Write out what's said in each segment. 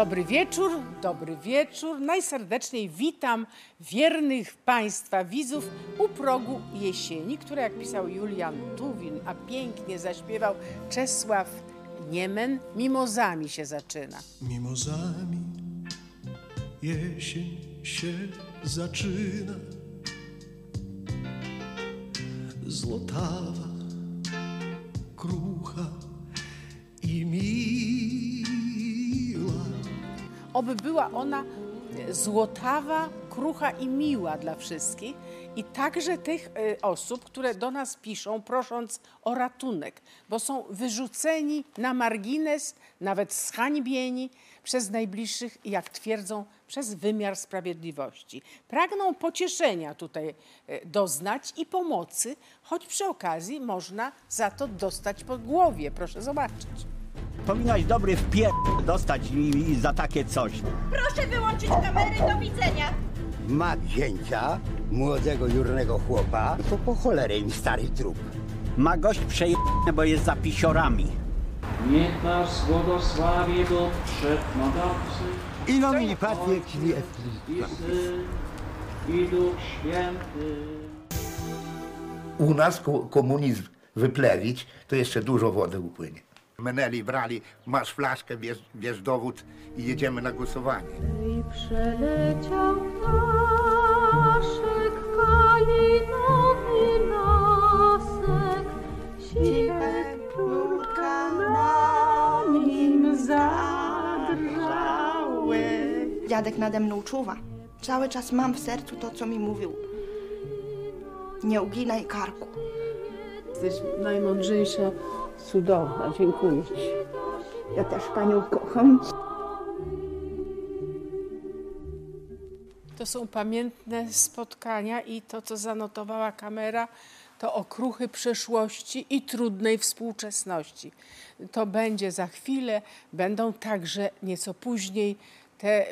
Dobry wieczór, dobry wieczór. Najserdeczniej witam wiernych Państwa widzów u progu jesieni, które jak pisał Julian Tuwin, a pięknie zaśpiewał Czesław Niemen, mimozami się zaczyna. Mimozami jesień się zaczyna. Złotawa, krucha i miła. Oby była ona złotawa, krucha i miła dla wszystkich i także tych e, osób, które do nas piszą, prosząc o ratunek, bo są wyrzuceni na margines, nawet zhańbieni przez najbliższych jak twierdzą, przez wymiar sprawiedliwości. Pragną pocieszenia tutaj e, doznać i pomocy, choć przy okazji można za to dostać po głowie. Proszę zobaczyć. Powinnaś dobry wpier... dostać i, i za takie coś. Proszę wyłączyć kamery, do widzenia. ma księcia, młodego jurnego chłopa, to po cholerę im stary trup. Ma gość przeje... bo jest za pisiorami. Niech nas błogosławi Bóg Wszechmogący I nomini patrie, czyli i Syn i Duch Święty. u nas ko- komunizm wyplewić, to jeszcze dużo wody upłynie. Meneli brali, masz flaszkę, bierz, bierz dowód i jedziemy na głosowanie. I przeleciał ptaszek kalinowy lasek, siwe piórka na nim zadrżały. Dziadek nade mną czuwa. Cały czas mam w sercu to, co mi mówił. Nie uginaj karku. Jesteś najmądrzejsza, cudowna. Dziękuję Ci. Ja też panią kocham. To są pamiętne spotkania i to, co zanotowała kamera, to okruchy przeszłości i trudnej współczesności. To będzie za chwilę, będą także nieco później te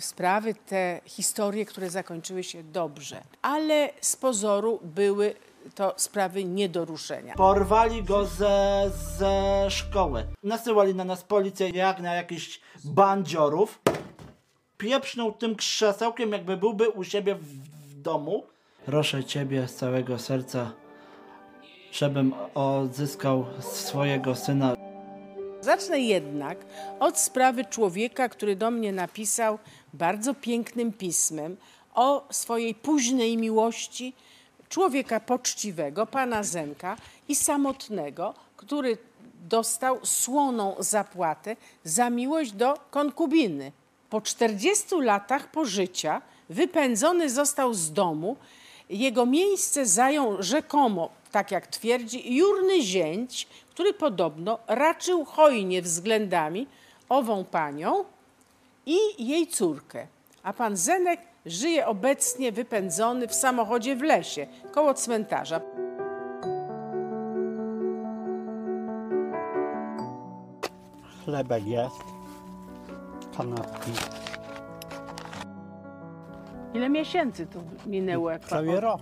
sprawy, te historie, które zakończyły się dobrze. Ale z pozoru były to sprawy nie do ruszenia. Porwali go ze, ze szkoły. Nasyłali na nas policję jak na jakichś bandziorów. Pieprznął tym krzesełkiem, jakby byłby u siebie w, w domu. Proszę ciebie z całego serca, żebym odzyskał swojego syna. Zacznę jednak od sprawy człowieka, który do mnie napisał bardzo pięknym pismem o swojej późnej miłości człowieka poczciwego, pana Zenka i samotnego, który dostał słoną zapłatę za miłość do konkubiny. Po 40 latach pożycia wypędzony został z domu. Jego miejsce zajął rzekomo, tak jak twierdzi, jurny zięć, który podobno raczył hojnie względami ową panią i jej córkę. A pan Zenek żyje obecnie wypędzony w samochodzie w lesie, koło cmentarza. Chlebek jest. Kanapki. Ile miesięcy tu minęło? Jak Cały rok.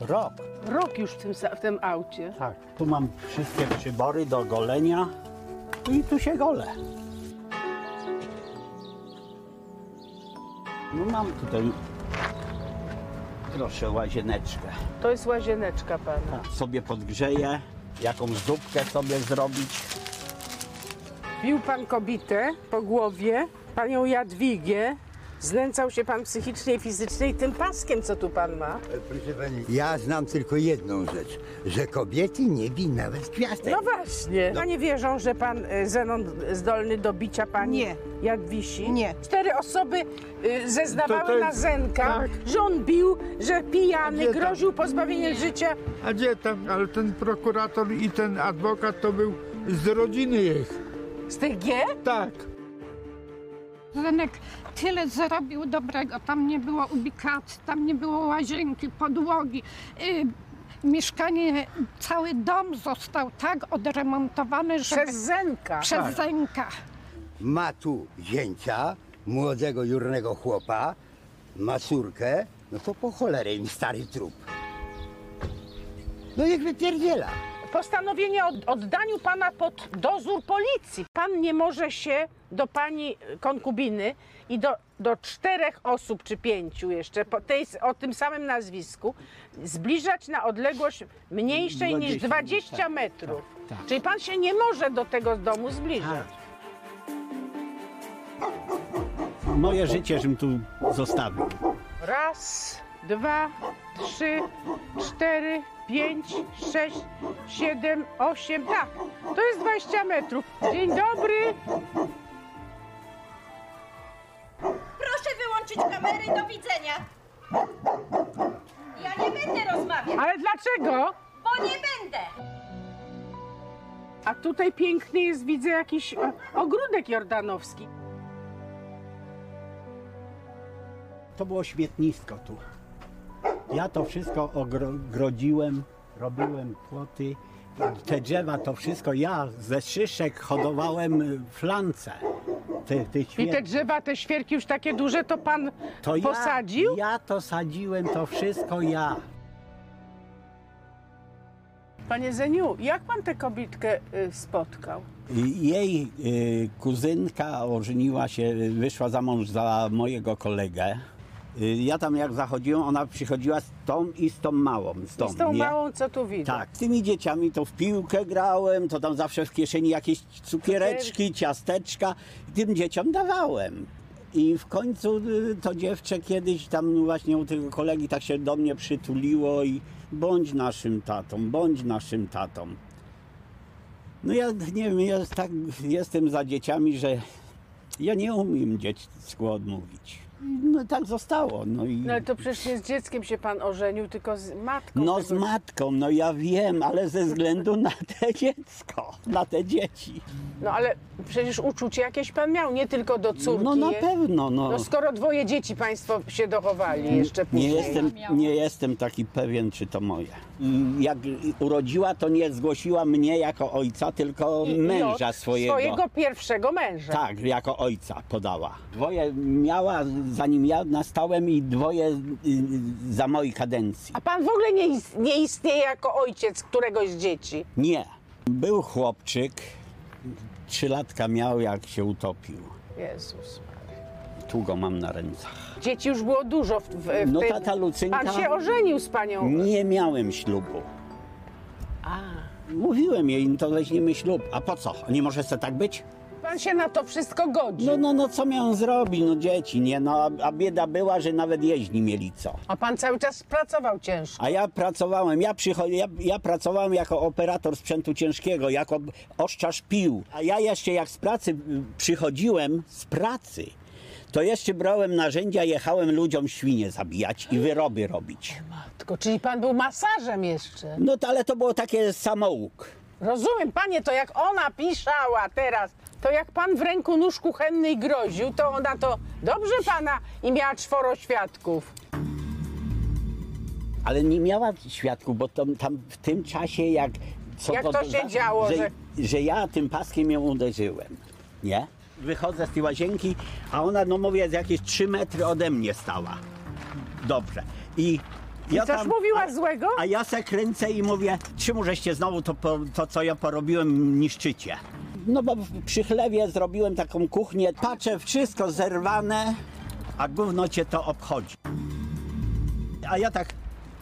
Rok. Rok już w tym, w tym aucie. Tak. Tu mam wszystkie przybory do golenia. I tu się gole. No mam tutaj proszę łazieneczkę. To jest łazieneczka pana. Tak, sobie podgrzeję, jakąś zupkę sobie zrobić. Bił pan kobietę po głowie, panią Jadwigę. Znęcał się pan psychicznie i fizycznie tym paskiem, co tu pan ma. Proszę pani, ja znam tylko jedną rzecz, że kobiety nie bi nawet gwiazdek. No właśnie. Panie wierzą, że pan y, Zenon zdolny do bicia pani Nie. Jadwisi? Nie. Cztery osoby y, zeznawały To- to na jest- Zenka, tak. że on bił, że pijany, Gdzie tam? groził pozbawieniem życia. A gdzie tam? Ale ten prokurator i ten adwokat to był z rodziny ich. Z tych G? Tak. Zenek tyle zrobił dobrego. Tam nie było ubikacji, tam nie było łazienki, podłogi. Y, mieszkanie, cały dom został tak odremontowany, że Przez Zenka. przez Zenka. Ma tu zięcia, młodego jurnego chłopa, ma córkę, no to po cholerę im stary trup. No niech wypierdziela. postanowienie o oddaniu pana pod dozór policji. Pan nie może się do pani konkubiny i do, do czterech osób czy pięciu jeszcze po tej, o tym samym nazwisku zbliżać na odległość mniejszej niż 20, 20 tak, metrów. tak, tak. Czyli pan się nie może do tego domu zbliżać. Moje życie, żebym tu zostawił. Raz, dwa, trzy, cztery, pięć, sześć, siedem, osiem. Tak, to jest 20 metrów. Dzień dobry. Proszę wyłączyć kamery do widzenia. Ja nie będę rozmawiać, Ale dlaczego? bo nie będę. A tutaj piękny jest, widzę, jakiś o, ogródek jordanowski. To było śmietnisko tu. Ja to wszystko ogrodziłem, robiłem płoty. Te drzewa, to wszystko ja ze szyszek hodowałem flance. Te, te I te drzewa, te świerki już takie duże, to pan to ja, posadził? Ja to sadziłem, to wszystko ja. Panie Zeniu, jak pan tę kobietkę y, spotkał? Jej y, kuzynka ożeniła się, wyszła za mąż za mojego kolegę. Y, ja tam jak zachodziłem, ona przychodziła z tą i z tą małą. Z tą, I z tą nie? małą, co tu widzę. Tak, z tymi dzieciami to w piłkę grałem, to tam zawsze w kieszeni jakieś cukiereczki, ciasteczka. Tym dzieciom dawałem. I w końcu y, to dziewczę kiedyś tam właśnie u tego kolegi tak się do mnie przytuliło i bądź naszym tatą, bądź naszym tatą. No ja nie wiem, ja tak jestem za dzieciami, że ja nie umiem dziecku odmówić. No tak zostało. No, i... No ale to przecież nie z dzieckiem się pan ożenił, tylko z matką. No z matką, no ja wiem, ale ze względu na te dziecko, na te dzieci. No ale przecież uczucie jakieś pan miał, nie tylko do córki. No na pewno, no. No skoro dwoje dzieci państwo się dochowali jeszcze Nie później. jestem, nie jestem taki pewien, czy to moje. Jak urodziła, to nie zgłosiła mnie jako ojca, tylko I- i męża od swojego. Swojego pierwszego męża. Tak, jako ojca podała. Dwoje miała, zanim ja nastałem i dwoje y, za mojej kadencji. A pan w ogóle nie, is- nie istnieje jako ojciec któregoś z dzieci. Nie. Był chłopczyk, trzy latka miał, jak się utopił. Jezus. Tu go mam na rękach. Dzieci już było dużo w, w, w No tym. tata Lucynka- Pan się ożenił z panią. Nie miałem ślubu. A, Mówiłem jej, no to weźmiemy ślub. A po co? Nie może se tak być? pan się na to wszystko godzi. No, no, no, co miałem zrobić? No dzieci, nie? No, a, a bieda była, że nawet nie mieli co. A pan cały czas pracował ciężko. A ja pracowałem, ja, przycho- ja, ja pracowałem jako operator sprzętu ciężkiego, jako oszczarz pił. A ja jeszcze jak z pracy y, przychodziłem, z pracy, to jeszcze brałem narzędzia, jechałem ludziom świnie zabijać i wyroby robić. Tylko, czyli pan był masażem jeszcze. No to, ale to było takie samouk. Rozumiem, panie, to jak ona piszała teraz, to jak pan w ręku nóż kuchenny i groził, to ona to dobrze pana i miała czworo świadków. Ale nie miała świadków, bo to, tam w tym czasie jak... Co Jak to się działo, że, że- że ja tym paskiem ją uderzyłem, nie? Wychodzę z tej łazienki, a ona, no mówię, z jakieś 3 metry ode mnie stała. Dobrze. I ja coś mówiła złego? A ja se kręcę i mówię, czemu żeście znowu to, to, co ja porobiłem, niszczycie? No bo przy chlewie zrobiłem taką kuchnię, patrzę, wszystko zerwane, a gówno cię to obchodzi. A ja tak,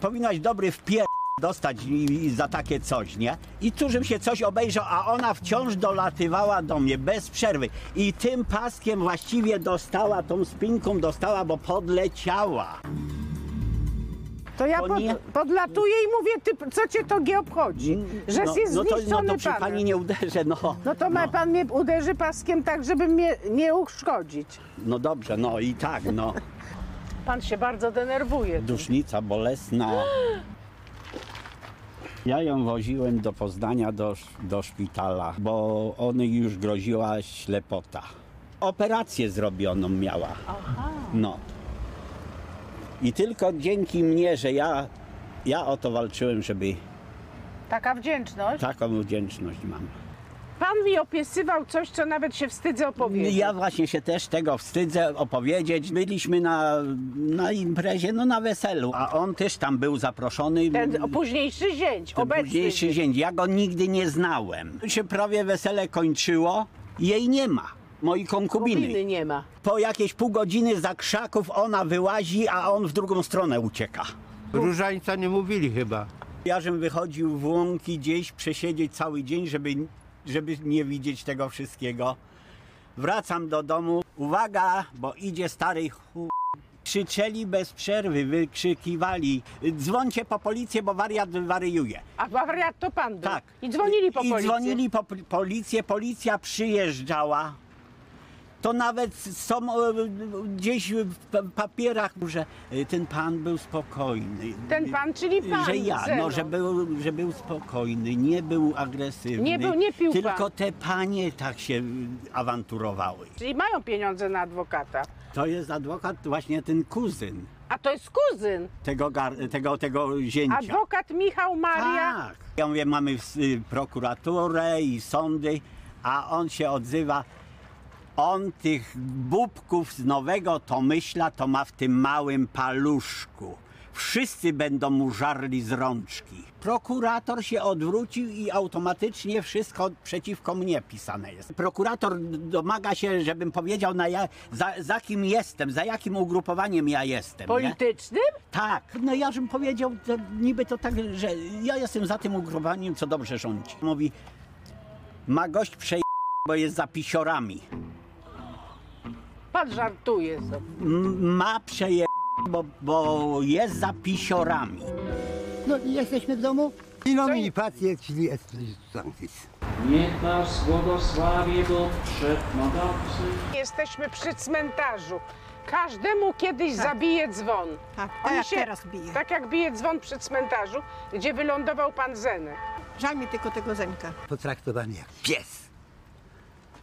powinnaś dobry wpier... dostać i, i za takie coś, nie? I tu, żebym się coś obejrzał, a ona wciąż dolatywała do mnie bez przerwy. I tym paskiem właściwie dostała, tą spinką dostała, bo podleciała. To ja To pod, nie- podlatuję i mówię, ty, co cię to nie obchodzi? Że no, jest no to, no zniszczony to przy pani nie uderzę, no. No to ma, pan mnie uderzy paskiem tak, żeby mnie nie uszkodzić. No dobrze, no i tak, no. Pan się bardzo denerwuje. Dusznica bolesna. Ja ją woziłem do Poznania, do, do szpitala, bo ona już groziła ślepota. Operację zrobioną miała. No. I tylko dzięki mnie, że ja, ja o to walczyłem, żeby Taka wdzięczność. taką wdzięczność mam. Pan mi opisywał coś, co nawet się wstydzę opowiedzieć. Ja właśnie się też tego wstydzę opowiedzieć. Byliśmy na, na imprezie, no na weselu, a on też tam był zaproszony. Ten późniejszy zięć, Ten obecny późniejszy zięć. Ja go nigdy nie znałem. Się prawie wesele kończyło, jej nie ma. Mojej konkubiny. Kubiny nie ma. Po jakieś pół godziny za krzaków ona wyłazi, a on w drugą stronę ucieka. Różańca nie mówili chyba. Ja żem wychodził w łąki gdzieś przesiedzieć cały dzień, żeby, żeby nie widzieć tego wszystkiego. Wracam do domu. Uwaga, bo idzie stary chu... Krzyczeli bez przerwy, wykrzykiwali. Dzwońcie po policję, bo wariat wariuje. A wariat to pan był. Tak. I dzwonili po I policję. dzwonili po pol- policję, policja przyjeżdżała. To nawet są e, gdzieś w pa- papierach, że e, ten pan był spokojny. Ten pan, czyli pan, Że ja, no, że był, że był spokojny, nie był agresywny. Nie był- nie pił Tylko pan. te panie tak się awanturowały. Czyli mają pieniądze na adwokata. To jest adwokat, właśnie ten kuzyn A to jest kuzyn. tego, tego, tego zięcia. Adwokat Michał Maria. Tak. Ja mówię, mamy y, prokuraturę i sądy, a on się odzywa. On tych bubków z nowego Tomyśla to ma w tym małym paluszku. Wszyscy będą mu żarli z rączki. Prokurator się odwrócił i automatycznie wszystko przeciwko mnie pisane jest. Prokurator domaga się, żebym powiedział, na ja, za, za kim jestem, za jakim ugrupowaniem ja jestem. nie? Politycznym? Tak, no ja żebym powiedział, to niby to tak, że ja jestem za tym ugrupowaniem, co dobrze rządzi. Mówi, ma gość przeje, bo jest za pisiorami. Pan żartuje sobie. Ma przeje, bo, bo jest za pisiorami. No i jesteśmy w domu? I nomini pacjent, czyli Sanctis. Niech nas błogosławi Bóg Wszechmogący. Jesteśmy przy cmentarzu. Każdemu kiedyś zabije dzwon. Tak, On tak jak teraz bije. Tak jak bije dzwon przy cmentarzu, gdzie wylądował pan Zenek. Żal mi tylko tego Zenka. Potraktowany jak pies.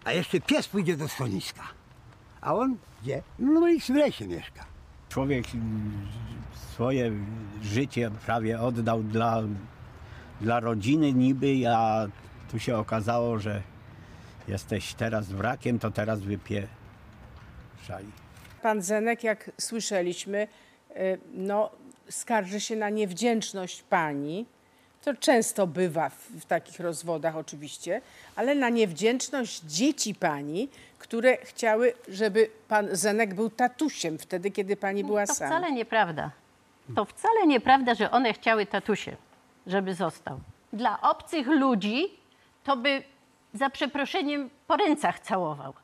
A jeszcze pies pójdzie do schroniska. A on gdzie? No i w lesie mieszka. Człowiek swoje życie prawie oddał dla, dla rodziny niby, a tu się okazało, że jesteś teraz wrakiem, to teraz wypieszaj. Pan Zenek, jak słyszeliśmy, y, no, skarży się na niewdzięczność pani. To często bywa w, w takich rozwodach oczywiście, ale na niewdzięczność dzieci pani, które chciały, żeby pan Zenek był tatusiem wtedy, kiedy pani była To sama. wcale nieprawda. To wcale nieprawda, że one chciały tatusie, żeby został. Dla obcych ludzi to by za przeproszeniem po rękach całował.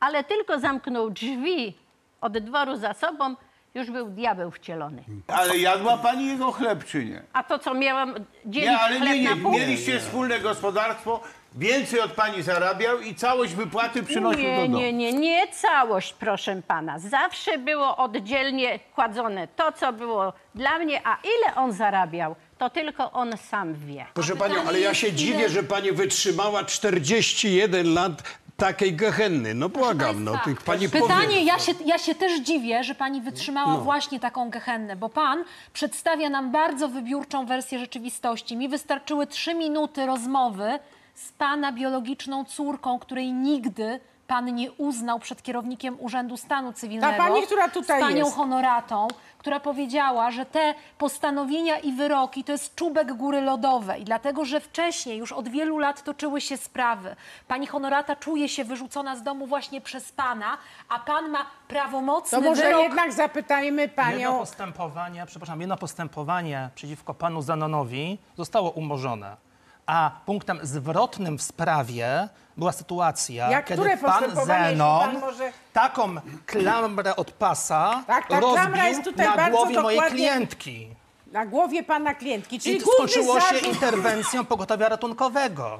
Ale tylko zamknął drzwi od dworu za sobą, już był diabeł wcielony. Ale jadła pani jego chleb, czy nie? A to, co miałam dzielić Nie, ale chleb nie, nie. na pół? Mieliście wspólne gospodarstwo, więcej od pani zarabiał i całość wypłaty przynosił do Nie, domu. nie, nie, nie całość, proszę pana. Zawsze było oddzielnie kładzone to, co było dla mnie, a ile on zarabiał, to tylko on sam wie. Proszę panią, ale ja się dziwię, że pani wytrzymała 41 lat takiej gehenny. No błagam, no tych pani Pytanie, ja się, ja się też dziwię, że pani wytrzymała No. właśnie taką gehennę, bo pan przedstawia nam bardzo wybiórczą wersję rzeczywistości. Mi wystarczyły trzy minuty rozmowy z pana biologiczną córką, której nigdy pan nie uznał przed kierownikiem Urzędu Stanu Cywilnego. Ta pani, która tutaj Z panią jest. honoratą, która powiedziała, że te postanowienia i wyroki to jest czubek góry lodowej, dlatego że wcześniej, już od wielu lat toczyły się sprawy. Pani honorata czuje się wyrzucona z domu właśnie przez pana, a pan ma prawomocny To może wyrok. jednak zapytajmy Jedno panią. postępowanie, przepraszam, jedno postępowanie przeciwko panu Zanonowi zostało umorzone. A punktem zwrotnym w sprawie była sytuacja, Jak kiedy które pan postępowanie, jeśli Zenon pan może- taką klamrę od pasa Tak, ta klamra rozbił jest tutaj na bardzo głowie mojej dokładnie- klientki. Na głowie pana klientki, czyli I główny skończyło się zarzut- interwencją pogotowia ratunkowego.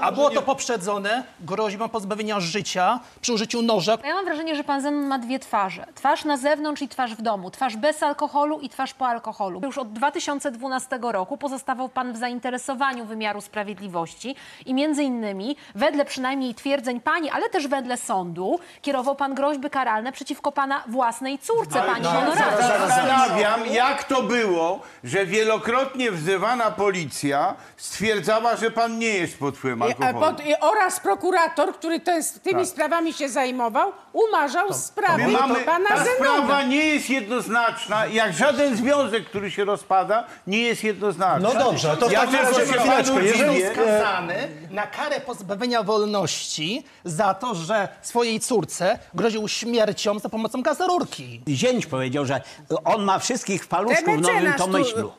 A było to poprzedzone groźbą pozbawienia życia przy użyciu noża. Ja mam wrażenie, że pan Zenon ma dwie twarze. Twarz na zewnątrz i twarz w domu. Twarz bez alkoholu i twarz po alkoholu. Już od 2012 roku pozostawał pan w zainteresowaniu wymiaru sprawiedliwości i między innymi, wedle przynajmniej twierdzeń pani, ale też wedle sądu, kierował pan groźby karalne przeciwko pana własnej córce, pani Honoracie. Zastanawiam, jak to było, że wielokrotnie wzywana policja stwierdzała, że pan nie jest pod wpływem I, a alkoholu. pod, i, oraz prokurator, który ten, tymi Tak. sprawami się zajmował, umarzał sprawy My mamy, pana ta Zenona. sprawa nie jest jednoznaczna, jak żaden związek, który się rozpada, nie jest jednoznaczna. No dobrze, to w ja takim razie się chwileczkę, jeżeli- dziwię. skazany na karę pozbawienia wolności za to, że swojej córce groził śmiercią za pomocą gazorurki. Zięć powiedział, że on ma wszystkich w paluszku w Nowym mecenas tu- Tomyślu.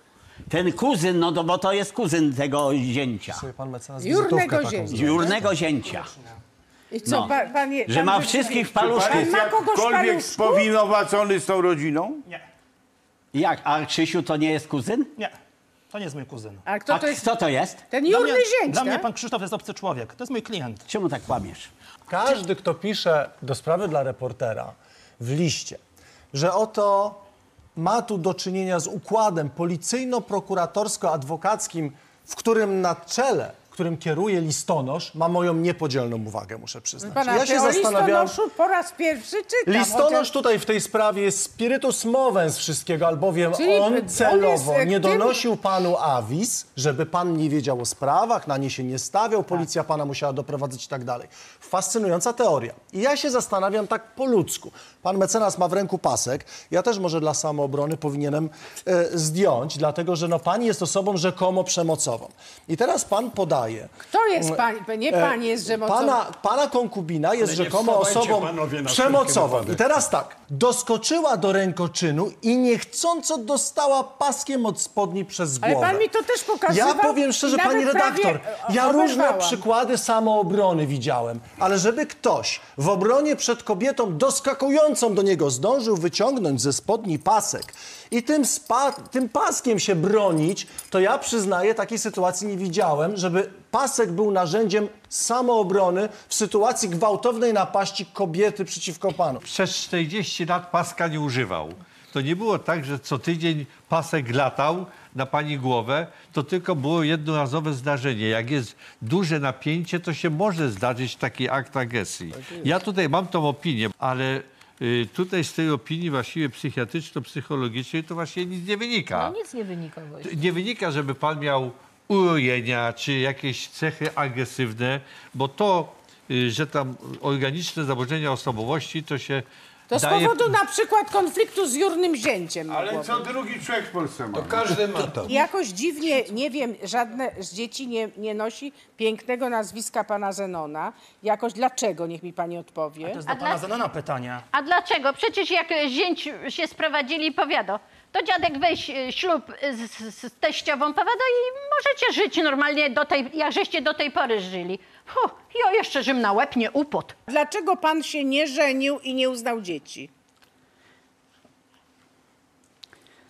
Ten kuzyn, no to, bo to jest kuzyn tego zięcia. Pan mecenas Jurnego wizytówkę taką zięcia. zrobił. Jurnego zięcia. I co, No. pa, panie, Że pan ma wszystkich w Czy pan paluszku. jest ma kogoś jakkolwiek paluszku? spowinowacony z tą rodziną? Nie, Jak? A Krzysiu to nie jest kuzyn? nie. To nie jest mój kuzyn. A kto A to jest? kto to jest? Ten Dla jurny mnie, zięć, dla mnie tak? pan Krzysztof jest obcy człowiek. To jest mój klient. Czemu tak kłamiesz? Każdy, kto pisze do sprawy dla reportera w liście, że oto ma tu do czynienia z układem policyjno-prokuratorsko-adwokackim, w którym na czele, którym kieruje listonosz, ma moją niepodzielną uwagę, muszę przyznać. Pana, ja się listonoszu po raz pierwszy czytam. Listonosz chociaż- tutaj w tej sprawie jest spiritus movens wszystkiego, albowiem Czyli on on jest celowo nie donosił panu awis, żeby pan nie wiedział o sprawach, na nie się nie stawiał, policja pana musiała doprowadzać i tak dalej. Fascynująca teoria. I ja się zastanawiam tak po ludzku. Pan mecenas ma w ręku pasek, ja też może dla samoobrony powinienem e, zdjąć, dlatego że no, pani jest osobą rzekomo przemocową. I teraz pan podaje... Kto jest pani? Nie E, pani jest rzemocą. Pana, pana konkubina jest Ale nie rzekomo wstawajcie, osobą panowie, na przemocową. I teraz tak, doskoczyła do rękoczynu i niechcąco dostała paskiem od spodni przez Ale głowę. pan mi to też pokazywał. Ja powiem szczerze, i nawet pani redaktor, prawie, ja różne oberwałam. przykłady samoobrony widziałem, ale żeby ktoś w obronie przed kobietą doskakującą do niego zdążył wyciągnąć ze spodni pasek i tym, tym paskiem się bronić, to ja przyznaję, takiej sytuacji nie widziałem, żeby pasek był narzędziem samoobrony w sytuacji gwałtownej napaści kobiety przeciwko panu. Przez 40 lat paska nie używał. To nie było tak, że co tydzień pasek latał na pani głowę, to tylko było jednorazowe zdarzenie. Jak jest duże napięcie, to się może zdarzyć taki akt agresji. Ja tutaj mam tą opinię, ale tutaj z tej opinii właściwie psychiatryczno-psychologicznej to właśnie nic nie wynika. No nic nie wynika właśnie. Nie wynika, żeby pan miał urojenia czy jakieś cechy agresywne, bo to, y, że tam organiczne zaburzenia osobowości, to się To z daje... powodu na przykład konfliktu z jurnym zięciem. Ale co drugi człowiek w Polsce ma. Każdy ma to. I Jakoś dziwnie, nie wiem, żadne z dzieci nie, nie nosi pięknego nazwiska pana Zenona. Jakoś dlaczego, niech mi pani odpowie. To jest do pana Zenona pytanie. A dlaczego? Przecież jak zięć się sprowadzili, powiado, to dziadek weź e, ślub z, z, z teściową, powiada i możecie żyć normalnie, do tej, jak żeście do tej pory żyli. Hu, ja jeszcze Rzym na łeb nie upot. Dlaczego pan się nie żenił i nie uznał dzieci?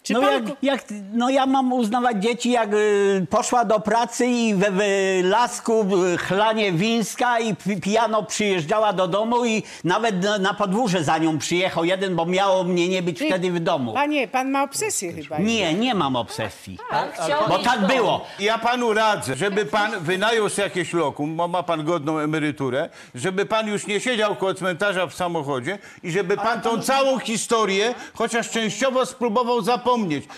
Czy No, pan jak, jak, no ja mam uznawać dzieci, jak y, poszła do pracy i we, we lasku y, chlanie wińska i pi- pijano przyjeżdżała do domu i nawet na, na podwórze za nią przyjechał jeden, bo miało mnie nie być wtedy w domu. Panie, pan ma obsesję chyba. Nie, nie mam obsesji. chciał Bo mieć tak było. Ja panu radzę, żeby pan wynajął sobie jakieś lokum, bo ma pan godną emeryturę, żeby pan już nie siedział koło cmentarza w samochodzie i żeby pan tą całą historię chociaż częściowo spróbował zapomnieć,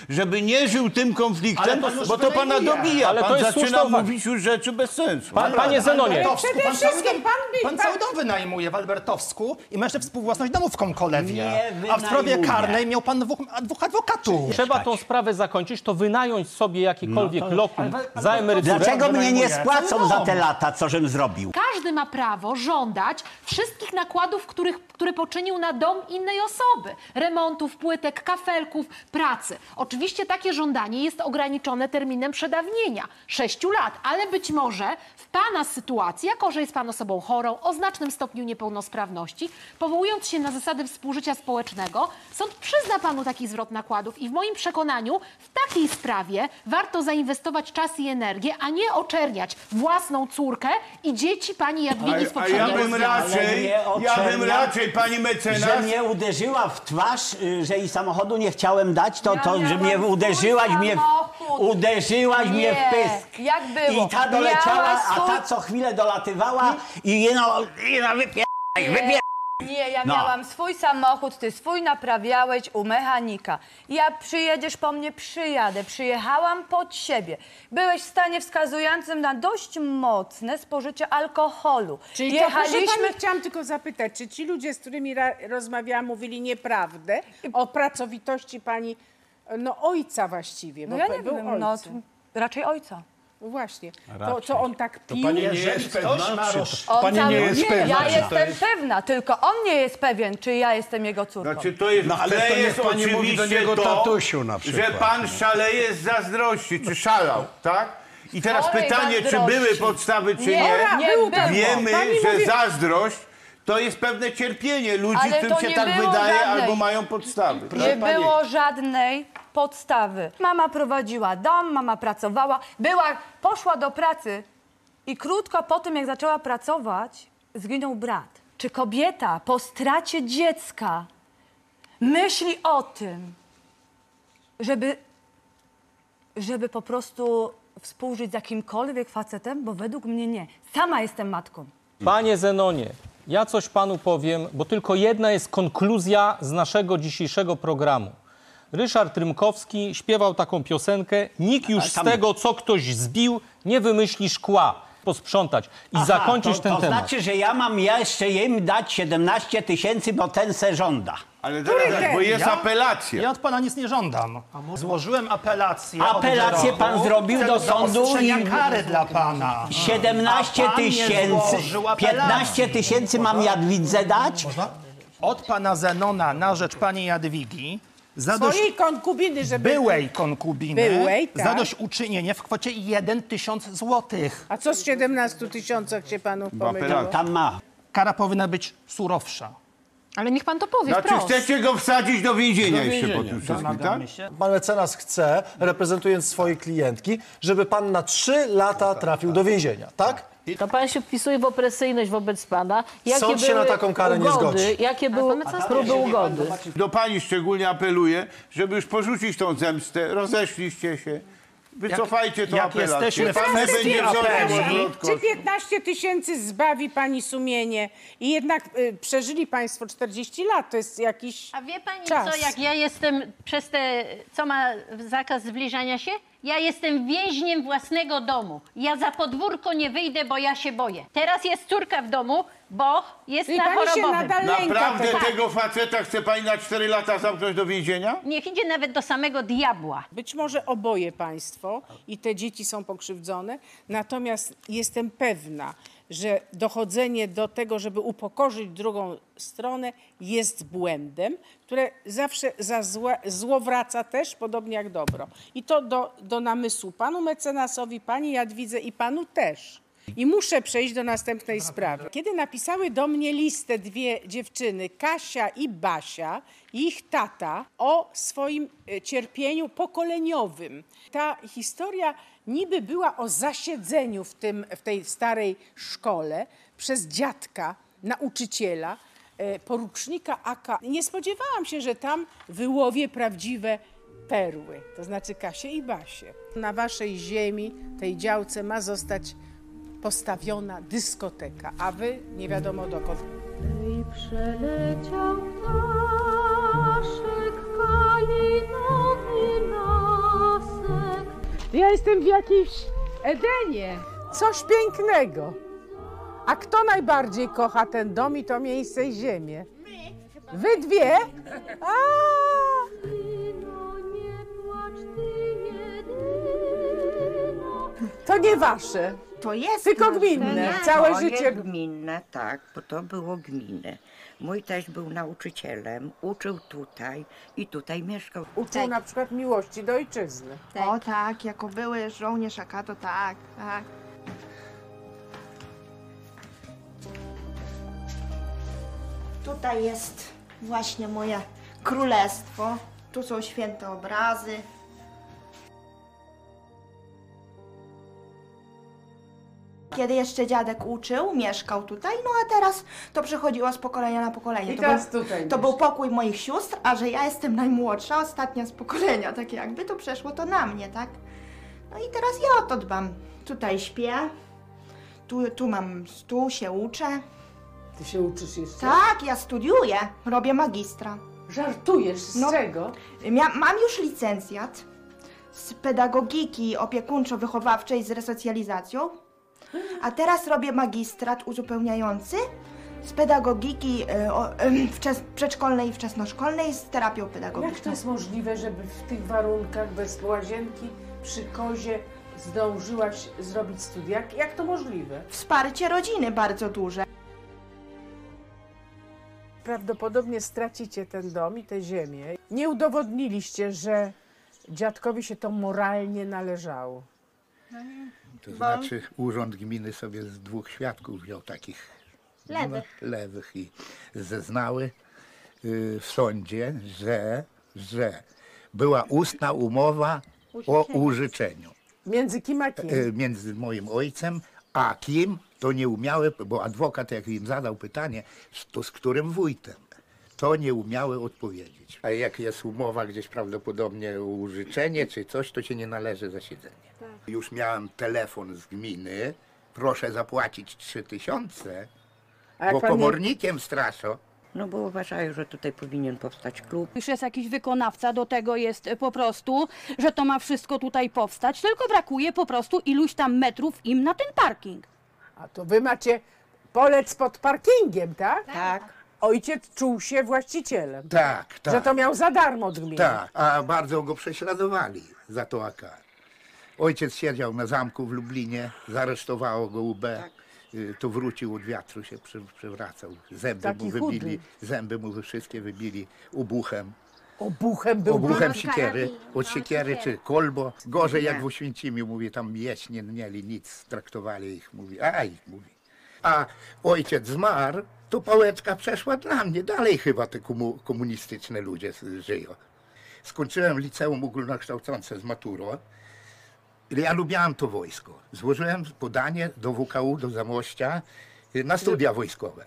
żeby nie żył tym konfliktem, pan już bo to pana dobija. Ale to pan jest zaczyna słuszna mówić już rzeczy bez sensu. Pa, panie Zenonie, Albertowsku, Przede pan cały wszystkim dom- pan Pan pan- cały dom wynajmuje w Albertowsku i ma jeszcze współwłasność domu w Konkolewie. A w sprawie karnej miał pan dwóch, dwóch adwokatów. trzeba tą sprawę zakończyć, to wynająć sobie jakikolwiek No to- lokum ale- za emeryturę. Dlaczego mnie nie spłacą za te lata, co żem zrobił? Każdy ma prawo żądać wszystkich nakładów, których, które poczynił na dom innej osoby. Remontów, płytek, kafelków, pracy. Pracy. Oczywiście takie żądanie jest ograniczone terminem przedawnienia 6 lat, ale być może w Pana sytuacji, jako że jest Pan osobą chorą o znacznym stopniu niepełnosprawności, powołując się na zasady współżycia społecznego, sąd przyzna Panu taki zwrot nakładów i w moim przekonaniu w takiej sprawie warto zainwestować czas i energię, a nie oczerniać własną córkę i dzieci Pani Jadwigi z A, ja poprzedniego bym związku. raczej, nie ja bym raczej, pani mecenas... Że mnie uderzyła w twarz, y, że i samochodu nie chciałem dać, to, to że mnie uderzyłaś mnie, w, uderzyłaś mnie w pysk. jak było? I ta doleciała, a ta co chwilę dolatywała i no, i no wypier... wypier... Nie, ja No. miałam swój samochód, ty swój naprawiałeś u mechanika. Ja przyjedziesz po mnie, przyjadę. Przyjechałam pod siebie. Byłeś w stanie wskazującym na dość mocne spożycie alkoholu. Czyli to, proszę pani, chciałam tylko zapytać, czy ci ludzie, z którymi rozmawiałam, mówili nieprawdę o pracowitości pani, no ojca właściwie, No bo ja nie był wiem, no, ojcem. raczej ojca. No właśnie, to, Raczej. to on tak To pił. pani nie jest ktoś pewna, ma czy- roz- On Pani nie jest pewna, Ja czy to jestem jest- pewna, tylko on nie jest pewien, czy ja jestem jego córką. Znaczy to jest, No, ale to niech jest pani mówi do oczywiście niego to, tatusiu na przykład. że pan szaleje z zazdrości, czy szalał, tak? I teraz Chorej pytanie, czy zazdrości. były podstawy, czy Nie, nie? nie było. Wiemy, Pani że mówi- zazdrość to jest pewne cierpienie ludzi, Ale którym to się nie tak było wydaje, żadnej- albo mają podstawy. Nie było żadnej podstawy. Mama prowadziła dom, mama pracowała, była, poszła do pracy i krótko po tym, jak zaczęła pracować, zginął brat. Czy kobieta po stracie dziecka myśli o tym, żeby, żeby po prostu współżyć z jakimkolwiek facetem? Bo według mnie nie. Sama jestem matką. Panie Zenonie, ja coś panu powiem, bo tylko jedna jest konkluzja z naszego dzisiejszego programu. Ryszard Rymkowski śpiewał taką piosenkę Nikt już z tego, co ktoś zbił, nie wymyśli szkła. Posprzątać i Aha, zakończyć to, ten to temat. znaczy, że ja mam jeszcze im dać 17 tysięcy, bo ten se żąda. Ale Który bo jest Ja? apelacja. Ja od pana nic nie żądam. Złożyłem apelację. Apelację pan zrobił do sądu i- kary dla pana. 17 A pan nie tysięcy, złożył apelacji. 15 tysięcy mam Jadwidze dać? Od pana Zenona na rzecz pani Jadwigi zadość... Swojej konkubiny, żeby... byłej konkubiny Byłej, tak. zadośćuczynienie w kwocie 1 tysiąc złotych. A co z 17 tysiącach się panu pomyliło? Tam ma. Kara powinna być surowsza. Ale niech pan to powie Znaczy wprost. chcecie go wsadzić do więzienia Do jeszcze po więzienia. tym wszystkim, tak? Domagamy się. Pan mecenas chce, reprezentując swoje klientki, żeby pan na trzy lata trafił do więzienia, tak? To pan się wpisuje w opresyjność wobec pana. Jakie Sąd się były na taką karę nie ugody, zgodzi. Jakie były próby ugody? Do pani szczególnie apeluję, żeby już porzucić tą zemstę. Rozeszliście się. Wycofajcie tą jak apelację. jesteśmy w Pan nie kwestii będzie wziął apeli, odwrotko. Czy 15 tysięcy zbawi pani sumienie i jednak y, przeżyli państwo 40 lat, to jest jakiś A wie pani czas. co, jak ja jestem przez te, co ma zakaz zbliżania się? Ja jestem więźniem własnego domu. Ja za podwórko nie wyjdę, bo ja się boję. Teraz jest córka w domu, bo jest Czyli na pani się chorobowym. nadal lęka Naprawdę tego. tego faceta chce pani na 4 lata zamknąć do więzienia? Niech idzie nawet do samego diabła. Być może oboje państwo i te dzieci są pokrzywdzone, natomiast jestem pewna, że dochodzenie do tego, żeby upokorzyć drugą stronę jest błędem, które zawsze za złe, zło wraca też, podobnie jak dobro. I to do, do namysłu panu mecenasowi, pani Jadwidze i panu też. I muszę przejść do następnej sprawy. Kiedy napisały do mnie listę dwie dziewczyny, Kasia i Basia, ich tata, o swoim e, cierpieniu pokoleniowym. Ta historia niby była o zasiedzeniu w, tym, w tej starej szkole przez dziadka, nauczyciela, e, porucznika AK. Nie spodziewałam się, że tam wyłowię prawdziwe perły, to znaczy Kasię i Basię. Na waszej ziemi, tej działce ma zostać postawiona dyskoteka, a wy nie wiadomo dokąd. I przeleciał ptaszek kalinowy lasek. Ja jestem w jakimś Edenie. Coś pięknego. A kto najbardziej kocha ten dom i to miejsce i ziemię? Wy dwie? A! To nie wasze. To jest Tylko gminne, Nie, całe życie. gminne, tak, bo to było gminne. Mój teść był nauczycielem, uczył tutaj i tutaj mieszkał. Uczył na przykład miłości do ojczyzny. O tak, jako były żołnierz AK, to tak, tak. Tutaj jest właśnie moje królestwo. Tu są święte obrazy. Kiedy jeszcze dziadek uczył, mieszkał tutaj, no a teraz to przechodziło z pokolenia na pokolenie. I to teraz był, tutaj To był pokój moich sióstr, a że ja jestem najmłodsza, ostatnia z pokolenia, tak jakby, to przeszło to na mnie, tak? No i teraz ja o to dbam. Tutaj śpię, tu, tu mam stół, się uczę. Ty się uczysz jeszcze? Tak, ja studiuję, robię magistra. Żartujesz? Z czego? Mia, mam już licencjat z pedagogiki opiekuńczo-wychowawczej z resocjalizacją, a teraz robię magistrat uzupełniający z pedagogiki e, o, em, wczes, przedszkolnej i wczesnoszkolnej z terapią pedagogiczną. Jak to jest możliwe, żeby w tych warunkach bez łazienki przy kozie zdążyłaś zrobić studia? Jak- Jak to możliwe? Wsparcie rodziny bardzo duże. Prawdopodobnie stracicie ten dom i tę ziemię. Nie udowodniliście, że dziadkowi się to moralnie należało. To Bo- znaczy urząd gminy sobie z dwóch świadków wziął takich Lewych. No, lewych i zeznały y, w sądzie, że, że była ustna umowa o użyczeniu Między kim a kim? y, między moim ojcem a kim, to nie umiały, bo adwokat jak im zadał pytanie, to z którym wójtem, to nie umiały odpowiedzieć. A jak jest umowa gdzieś prawdopodobnie o użyczenie czy coś, to się nie należy za siedzenie. Już miałem telefon z gminy, proszę zapłacić 3000, A jak bo pan nie- komornikiem straszą. No bo uważają, że tutaj powinien powstać klub. Już jest jakiś wykonawca, do tego jest po prostu, że to ma wszystko tutaj powstać, tylko brakuje po prostu iluś tam metrów im na ten parking. A to wy macie polec pod parkingiem, tak? Tak. Ojciec czuł się właścicielem. Tak, tak. Że to miał za darmo od gminy. Tak, a bardzo go prześladowali za to AK. Ojciec siedział na zamku w Lublinie, zaresztowało go UB. Y, To wrócił od wiatru, się przy, przewracał. Zęby Taki mu wybili, chudy. zęby mu wszystkie wybili obuchem. Obuchem był Obuchem pan? siekiery, od siekiery czy kolbo. Gorzej jak w Oświęcimiu, mówi, tam mieć nie mieli nic, traktowali ich, mówi, aj, mówi. A ojciec zmarł, to pałeczka przeszła dla mnie, dalej chyba te komu, komunistyczne ludzie żyją. Skończyłem liceum ogólnokształcące z maturą. Ja lubiałem to wojsko. Złożyłem podanie do WKU, do Zamościa y, na studia wojskowe.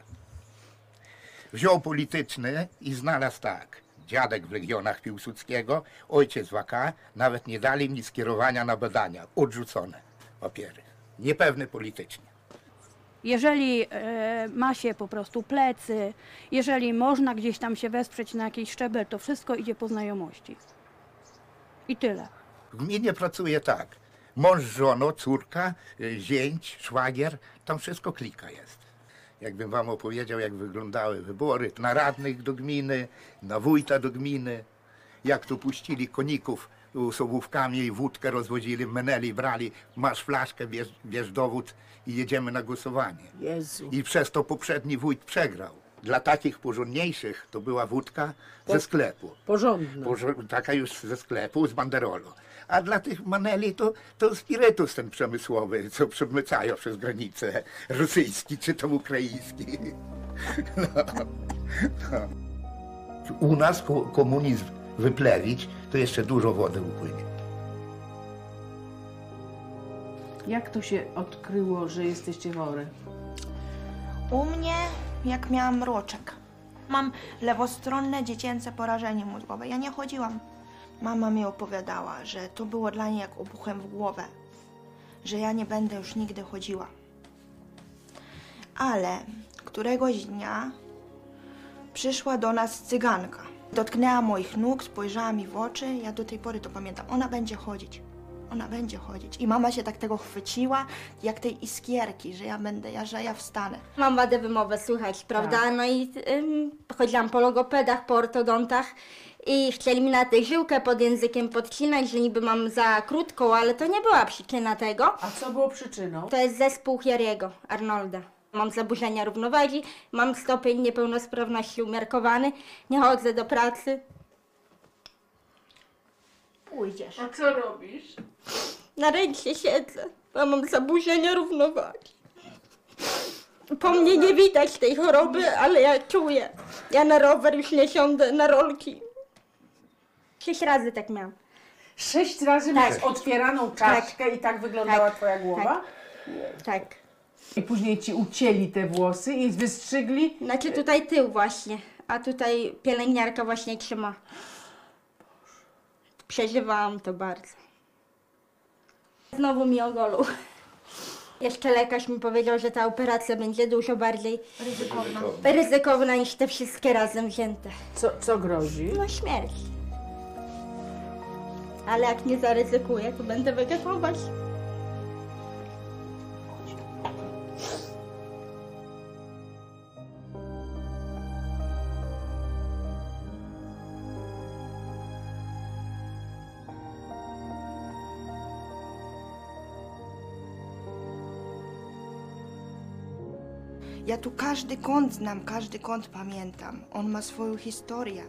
Wziął polityczny i znalazł tak. Dziadek w Legionach Piłsudskiego, ojciec w AK, nawet nie dali mi skierowania na badania. Odrzucone papiery. Niepewny politycznie. Jeżeli e, ma się po prostu plecy, jeżeli można gdzieś tam się wesprzeć na jakiś szczebel, to wszystko idzie po znajomości. I tyle. W gminie pracuje tak. Mąż, żono, córka, y, zięć, szwagier, tam wszystko klika jest. Jakbym wam opowiedział, jak wyglądały wybory na radnych do gminy, na wójta do gminy, jak tu puścili koników z ołówkami i wódkę rozwodzili, meneli brali, masz flaszkę, bierz, bierz dowód i jedziemy na głosowanie. Jezu. I przez to poprzedni wójt przegrał. Dla takich porządniejszych to była wódka ze sklepu. Porządna. Porzo- taka już ze sklepu, z banderolu. A dla tych maneli to, to spirytus ten przemysłowy, co przemycają przez granicę rosyjski czy to ukraiński. No. No. U nas ko- komunizm wyplewić, to jeszcze dużo wody upłynie. Jak to się odkryło, że jesteście chore? U mnie, jak miałam roczek, mam lewostronne dziecięce porażenie mózgowe. Ja nie chodziłam. Mama mi opowiadała, że to było dla niej jak obuchem w głowę, że ja nie będę już nigdy chodziła. Ale któregoś dnia przyszła do nas cyganka. Dotknęła moich nóg, spojrzała mi w oczy. Ja do tej pory to pamiętam. Ona będzie chodzić. Ona będzie chodzić. I mama się tak tego chwyciła, jak tej iskierki, że ja będę, ja, że ja wstanę. Mam wadę wymowę, słychać, prawda? Tak. No i ym, chodziłam po logopedach, po ortodontach i chcieli mi na tę żyłkę pod językiem podcinać, że niby mam za krótką, ale to nie była przyczyna tego. A co było przyczyną? To jest zespół Harry'ego, Arnolda. Mam zaburzenia równowagi, mam stopień niepełnosprawności umiarkowany, nie chodzę do pracy. Pójdziesz. A co robisz? Na ręce siedzę, bo mam zaburzenia równowagi. Po mnie nie widać tej choroby, ale ja czuję. Ja na rower już nie siądę, na rolki. Sześć razy tak miałam. Sześć razy Tak. miałeś otwieraną czaszkę i tak wyglądała twoja głowa? Tak. I później ci ucięli te włosy i wystrzygli? Znaczy tutaj tył właśnie, a tutaj pielęgniarka właśnie trzyma. Przeżywałam to bardzo. Znowu mi ogolą. Jeszcze lekarz mi powiedział, że ta operacja będzie dużo bardziej ryzykowna, ryzykowna niż te wszystkie razem wzięte. Co, co grozi? No śmierć. Ale jak nie zaryzykuję, to będę wegetować. Ja tu każdy kąt znam, każdy kąt pamiętam. On ma swoją historię.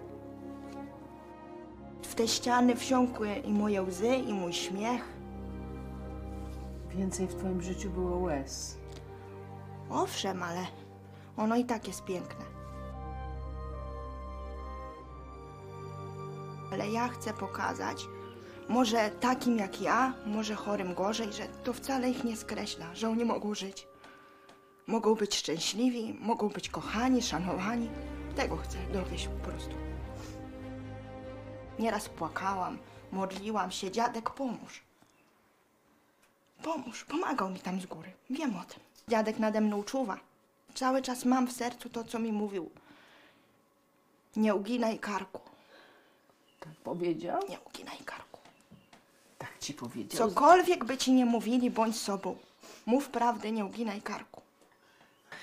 W te ściany wsiąkły i moje łzy, i mój śmiech. Więcej w twoim życiu było łez. Owszem, ale ono i tak jest piękne. Ale ja chcę pokazać, może takim jak ja, może chorym gorzej, że to wcale ich nie skreśla, że oni mogą żyć. Mogą być szczęśliwi, mogą być kochani, szanowani. Tego chcę dowieść po prostu. Nieraz płakałam, modliłam się, dziadek pomóż. Pomóż, pomagał mi tam z góry. Wiem o tym. Dziadek nade mną czuwa. Cały czas mam w sercu to, co mi mówił. Nie uginaj karku. Tak powiedział? Nie uginaj karku. Tak ci powiedział. Cokolwiek by ci nie mówili, bądź sobą. Mów prawdę, nie uginaj karku.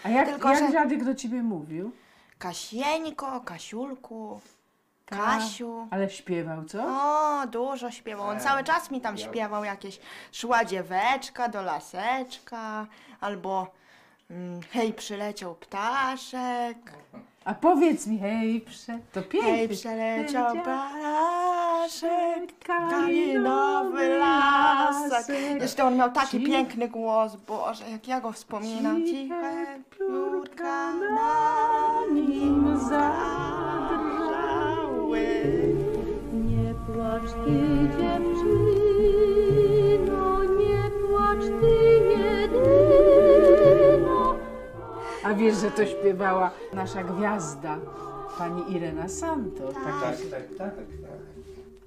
A jak, Tylko, jak że- dziadek do ciebie mówił? Kasieńko, Kasiulku, Tak. Kasiu. Ale śpiewał, co? O, dużo śpiewał. On cały czas mi tam śpiewał jakieś szła dzieweczka do laseczka, albo mm, hej, przyleciał ptaszek. A powiedz mi, hej, prze... to pięknie. Hej, przeleciał Leciał ptaszek, kalinowy kalinowy lasek. Jeszcze on miał taki piękny głos, Boże, jak ja go wspominam. Ciche piórka na nim zadrały. Nie płacz ty, dziewczyno, nie płacz ty jedyno. A wiesz, że to śpiewała nasza gwiazda, pani Irena Santo. Tak. Tak. tak, tak, tak.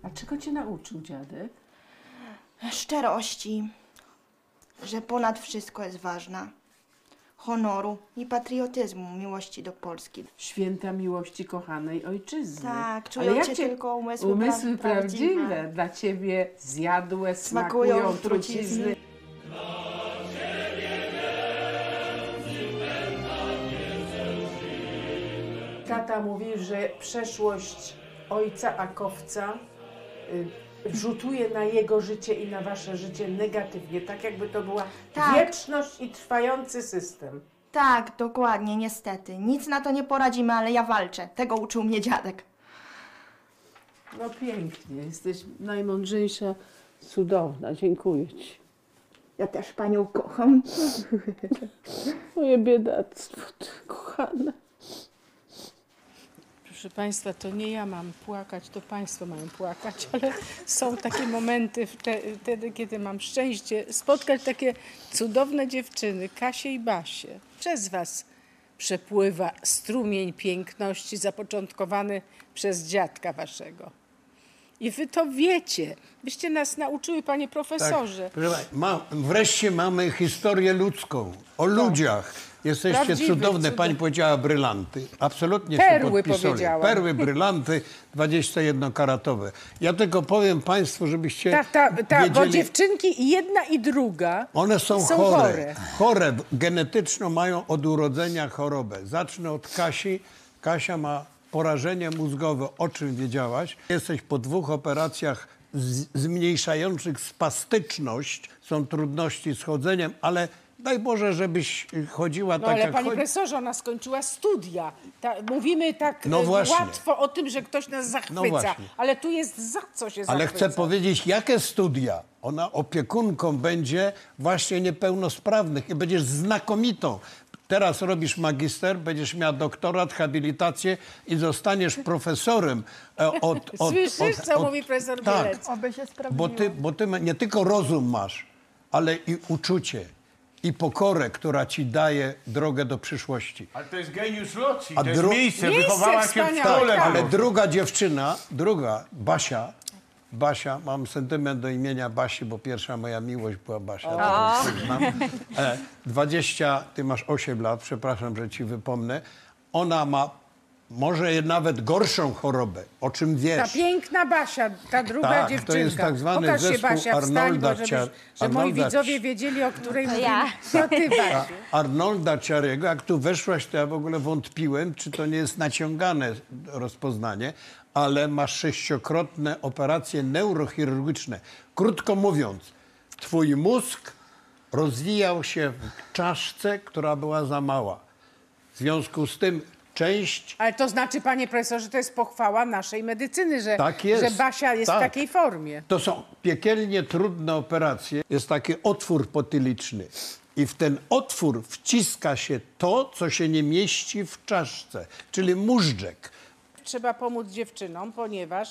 A czego cię nauczył dziadek? Szczerości, że ponad wszystko jest ważna. Honoru i patriotyzmu, miłości do Polski. Święta miłości kochanej ojczyzny. Tak, czują jak cię tylko umysły, Umysły pra- prawdziwe. Dla ciebie zjadłe, Smakują smakują trucizny. trucizny. Tata mówi, że przeszłość ojca Akowca rzutuje na jego życie i na wasze życie negatywnie, tak jakby to była Tak. wieczność i trwający system. Tak, dokładnie, niestety. Nic na to nie poradzimy, ale ja walczę. Tego uczył mnie dziadek. No pięknie, jesteś najmądrzejsza, cudowna, dziękuję ci. Ja też panią kocham. Moje biedactwo, ty kochane. Proszę Państwa, to nie ja mam płakać, to Państwo mają płakać, ale są takie momenty wte- wtedy, kiedy mam szczęście spotkać takie cudowne dziewczyny, Kasię i Basię. Przez Was przepływa strumień piękności zapoczątkowany przez dziadka Waszego. I Wy to wiecie. Byście nas nauczyły, Panie Profesorze. Tak, proszę pani, ma, wreszcie mamy historię ludzką, o ludziach. Jesteście. Prawdziwych, cudowne, cudów- pani powiedziała brylanty. Absolutnie Perły się podpisuję. powiedziałam. Perły, brylanty 21-karatowe. Ja tylko powiem państwu, żebyście Tak, tak, tak, bo wiedzieli, dziewczynki i jedna i druga one są, są chore. chore. chore. genetyczną mają od urodzenia chorobę. Zacznę od Kasi. Kasia ma porażenie mózgowe, o czym wiedziałaś. Jesteś po dwóch operacjach z, zmniejszających spastyczność. Są trudności z chodzeniem, ale daj Boże, żebyś chodziła No tak ale jak panie chodzi. profesorze, ona skończyła studia. Ta, mówimy tak No e, właśnie. łatwo o tym, że ktoś nas zachwyca, właśnie. ale tu jest za co się Ale zachwyca. chcę powiedzieć, jakie studia. Ona opiekunką będzie właśnie niepełnosprawnych i będziesz znakomitą. Teraz robisz magister, będziesz miała doktorat, habilitację i zostaniesz profesorem e, od... od, Słyszysz, od, co od mówi profesor tak. Bielec? Oby się Bo ty, bo ty ma- nie tylko rozum masz, ale i uczucie, i pokorę, która ci daje drogę do przyszłości. Ale to jest geniusz loci, A to jest dru- miejsce, Miejsce wychowała się w wspaniałe, szkole. tak. Ale druga dziewczyna, druga, Basia, Basia, mam sentyment do imienia Basi, bo pierwsza moja miłość była Basia. Znam. E, 20, ty masz 8 lat, przepraszam, że ci wypomnę. Ona ma może nawet gorszą chorobę, o czym Ta wiesz. piękna Basia, ta druga Tak, to dziewczynka. jest tak zwany Pokaż się zespół Basia, wstań, Arnolda bo żeby, Cia- że moi widzowie wiedzieli, o której To mówimy. ja. To ty, Basiu. Arnolda Ciarego, jak tu weszłaś, to ja w ogóle wątpiłem, czy to nie jest naciągane rozpoznanie, ale masz sześciokrotne operacje neurochirurgiczne. Krótko mówiąc, twój mózg rozwijał się w czaszce, która była za mała. W związku z tym część Ale to znaczy, panie profesorze, to jest pochwała naszej medycyny, że, Tak jest. że Basia jest w Tak. takiej formie. To są piekielnie trudne operacje. Jest taki otwór potyliczny. I w ten otwór wciska się to, co się nie mieści w czaszce, czyli móżdżek. Trzeba pomóc dziewczynom, ponieważ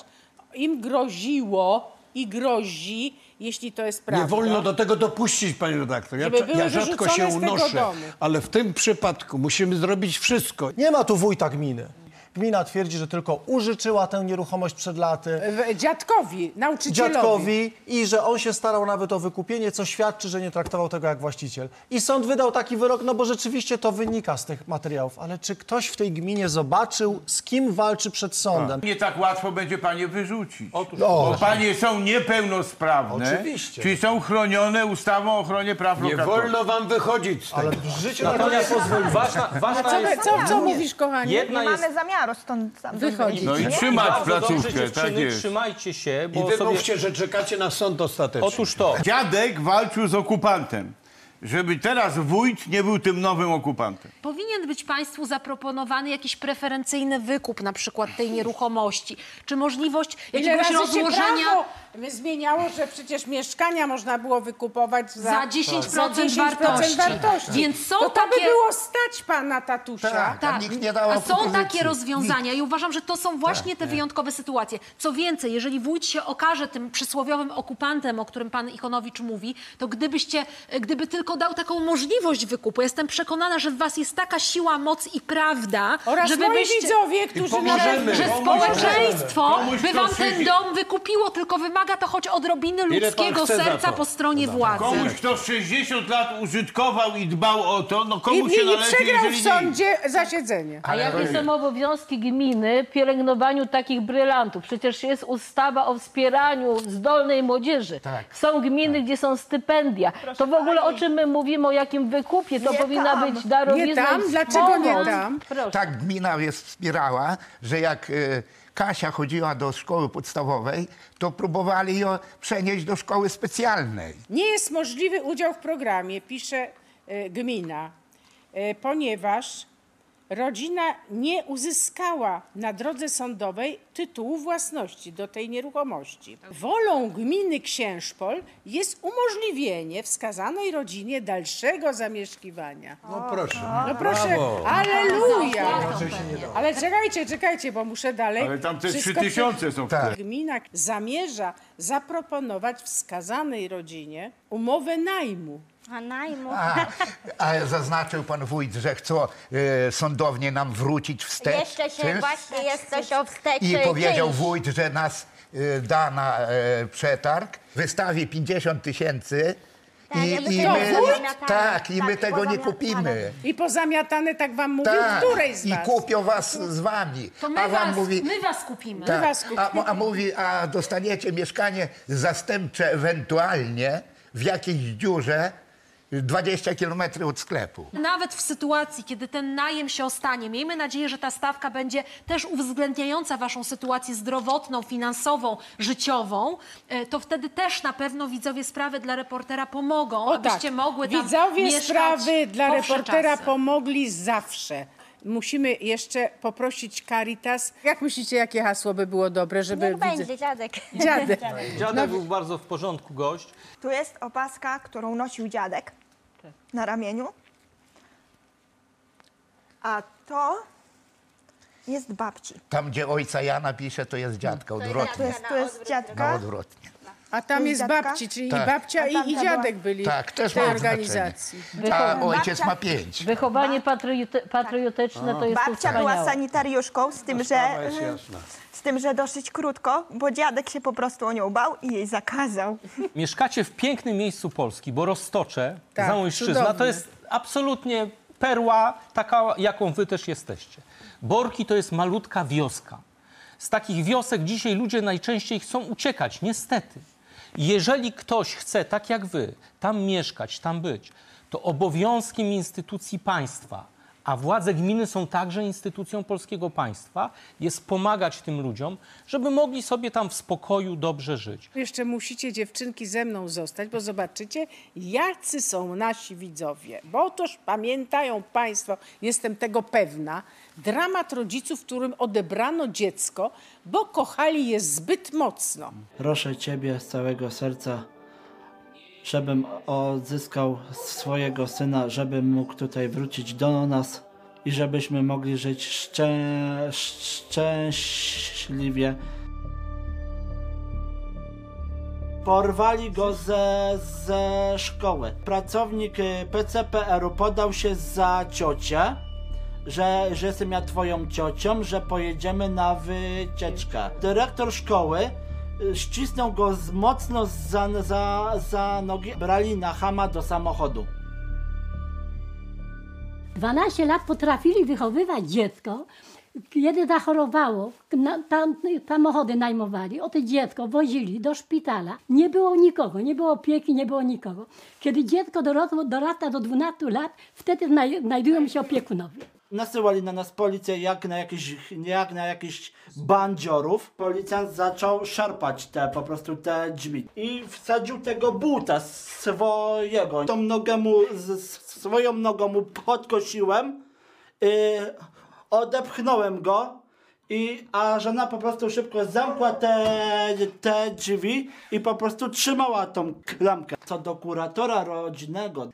im groziło i grozi, jeśli to jest prawda. Nie wolno do tego dopuścić, panie redaktor. Ja, ja rzadko się unoszę, ale w tym przypadku musimy zrobić wszystko. Nie ma tu wójta gminy. Gmina twierdzi, że tylko użyczyła tę nieruchomość przed laty Dziadkowi, nauczycielowi. dziadkowi i że on się starał nawet o wykupienie, co świadczy, że nie traktował tego jak właściciel. I sąd wydał taki wyrok, no bo rzeczywiście to wynika z tych materiałów. Ale czy ktoś w tej gminie zobaczył, z kim walczy przed sądem? Nie tak łatwo będzie panie wyrzucić. Otóż- Bo O. panie są niepełnosprawne. Oczywiście. Czyli są chronione ustawą o ochronie praw Nie lokatorów. wolno wam wychodzić z tego. Ale w życiu na to nie Natomiast pozwoli. ważna, ważna co, jest... co, co mówisz, kochanie? Jedna Nie jest... mamy zamiaru stąd stąd Wychodzić. No i nie? trzymać placówkę, tak jest. trzymajcie się, I bo sobie... wymówcie, że czekacie na sąd ostateczny. Otóż to. Dziadek walczył z okupantem. Żeby teraz wójt nie był tym nowym okupantem. Powinien być państwu zaproponowany jakiś preferencyjny wykup na przykład tej nieruchomości, czy możliwość Ile jakiegoś rozłożenia prawo zmieniało, że przecież mieszkania można było wykupować za, Za 10% za 10% wartości. wartości. Więc są to, to by było stać pana tatusia. Tak. Tak, nikt nie dał a są takie rozwiązania i uważam, że to są właśnie te wyjątkowe sytuacje. Co więcej, jeżeli wójt się okaże tym przysłowiowym okupantem, o którym pan Ikonowicz mówi, to gdybyście, gdyby tylko dał taką możliwość wykupu, jestem przekonana, że w was jest taka siła, moc i prawda, Oraz żeby moi byście... widzowie, którzy pomożemy. że społeczeństwo by wam ten dom wykupiło, tylko wymaga to choć odrobiny ludzkiego chce za serca to? po stronie władzy. Komuś, kto 60 lat użytkował i dbał o to, no I, komu się i, i należy, przegrał w jeżeli nie sądzie zasiedzenie. A jakie są obowiązki gminy w pielęgnowaniu takich brylantów? Przecież jest ustawa o wspieraniu zdolnej młodzieży. Tak. Są gminy, gdzie są stypendia. to w ogóle o czym my mówimy, o jakim wykupie? To Nie powinna tam. być darowizna Nie tam? Dlaczego nie tam? Proszę. Tak gmina jest wspierała, że jak e, Kasia chodziła do szkoły podstawowej, to próbowali ją przenieść do szkoły specjalnej. Nie jest możliwy udział w programie, pisze e, gmina, e, ponieważ rodzina nie uzyskała na drodze sądowej tytułu własności do tej nieruchomości. Wolą gminy Księżpol jest umożliwienie wskazanej rodzinie dalszego zamieszkiwania. No proszę. No proszę, Brawo. aleluja! Ale czekajcie, czekajcie, bo muszę dalej. Ale tam te wszystko 3000 są w Tak. Gmina zamierza zaproponować wskazanej rodzinie umowę najmu. A najmu. A, a zaznaczył pan wójt, że chcą e, sądownie nam wrócić wstecz. Jeszcze się Czy? właśnie jest coś o wsteczy. I powiedział wójt, że nas e, da na e, przetarg, wystawi 50 tysięcy. Tak, I, i my, tak, i my Tak, tego nie pozamiatane. kupimy. I pozamiatane, tak wam mówił, Tak, której z i was? kupią was z wami. To my, a wam was, mówi, my was kupimy. tak, was kupimy. a, a mówi, a dostaniecie mieszkanie zastępcze ewentualnie w jakiejś dziurze 20 kilometrów od sklepu. Nawet w sytuacji, kiedy ten najem się ostanie, miejmy nadzieję, że ta stawka będzie też uwzględniająca waszą sytuację zdrowotną, finansową, życiową, e, to wtedy też na pewno widzowie sprawy dla reportera pomogą, O abyście tak, mogły tam widzowie mieszkać sprawy dla reportera czasy. pomogli zawsze. Musimy jeszcze poprosić Caritas. Jak myślicie, jakie hasło by było dobre, żeby... Niech będzie, dziadek. Dziadek. Dziadek był bardzo w porządku gość. Tu jest opaska, którą nosił dziadek na ramieniu. A to jest babci. Tam, gdzie ojca Jana pisze, to jest dziadka, To odwrotnie. jest, to jest dziadka. Na odwrotnie. A tam jest dziadka? babci, czyli Tak. i babcia, A i, i dziadek byli Tak, też w tej ma organizacji. A ojciec ma pięć. Wychowanie patriote, patriotyczne to jest to Babcia była wspaniałe. sanitariuszką, z tym, że, Sprawa jest jasna. Z tym, że dosyć krótko, bo dziadek się po prostu o nią bał i jej zakazał. Mieszkacie w pięknym miejscu Polski, bo Roztocze, Tak, Zamojszczyzna, to jest absolutnie perła, taka jaką wy też jesteście. Borki to jest malutka wioska. Z takich wiosek dzisiaj ludzie najczęściej chcą uciekać, niestety. Jeżeli ktoś chce, tak jak wy, tam mieszkać, tam być, to obowiązkiem instytucji państwa, a władze gminy są także instytucją polskiego państwa, jest pomagać tym ludziom, żeby mogli sobie tam w spokoju dobrze żyć. Jeszcze musicie dziewczynki ze mną zostać, bo zobaczycie, jacy są nasi widzowie. Bo otóż pamiętają Państwo, jestem tego pewna, dramat rodziców, którym odebrano dziecko, bo kochali je zbyt mocno. Proszę Ciebie z całego serca, żebym odzyskał swojego syna, żebym mógł tutaj wrócić do nas i żebyśmy mogli żyć szczę szczęśliwie. Porwali go ze, ze szkoły. Pracownik y, PCPR-u podał się za ciocię, że, że jestem ja twoją ciocią, że pojedziemy na wycieczkę. Dyrektor szkoły ścisnął go z, mocno za, za, za nogi, brali na chama do samochodu. 12 lat potrafili wychowywać dziecko. Kiedy zachorowało, tam samochody najmowali, o to dziecko wozili do szpitala. Nie było nikogo, nie było opieki, nie było nikogo. Kiedy dziecko dorosło, dorasta do 12 lat, wtedy znaj, znajdują się opiekunowie. Nasyłali na nas policję jak na jakiś, jak na jakiś bandziorów. Policjant zaczął szarpać te po prostu te drzwi i wsadził tego buta swojego. Tą nogę mu, swoją nogą mu podkosiłem, yy, odepchnąłem go. I, a żona po prostu szybko zamkła te, te drzwi i po prostu trzymała tą klamkę. Co do kuratora rodzinnego,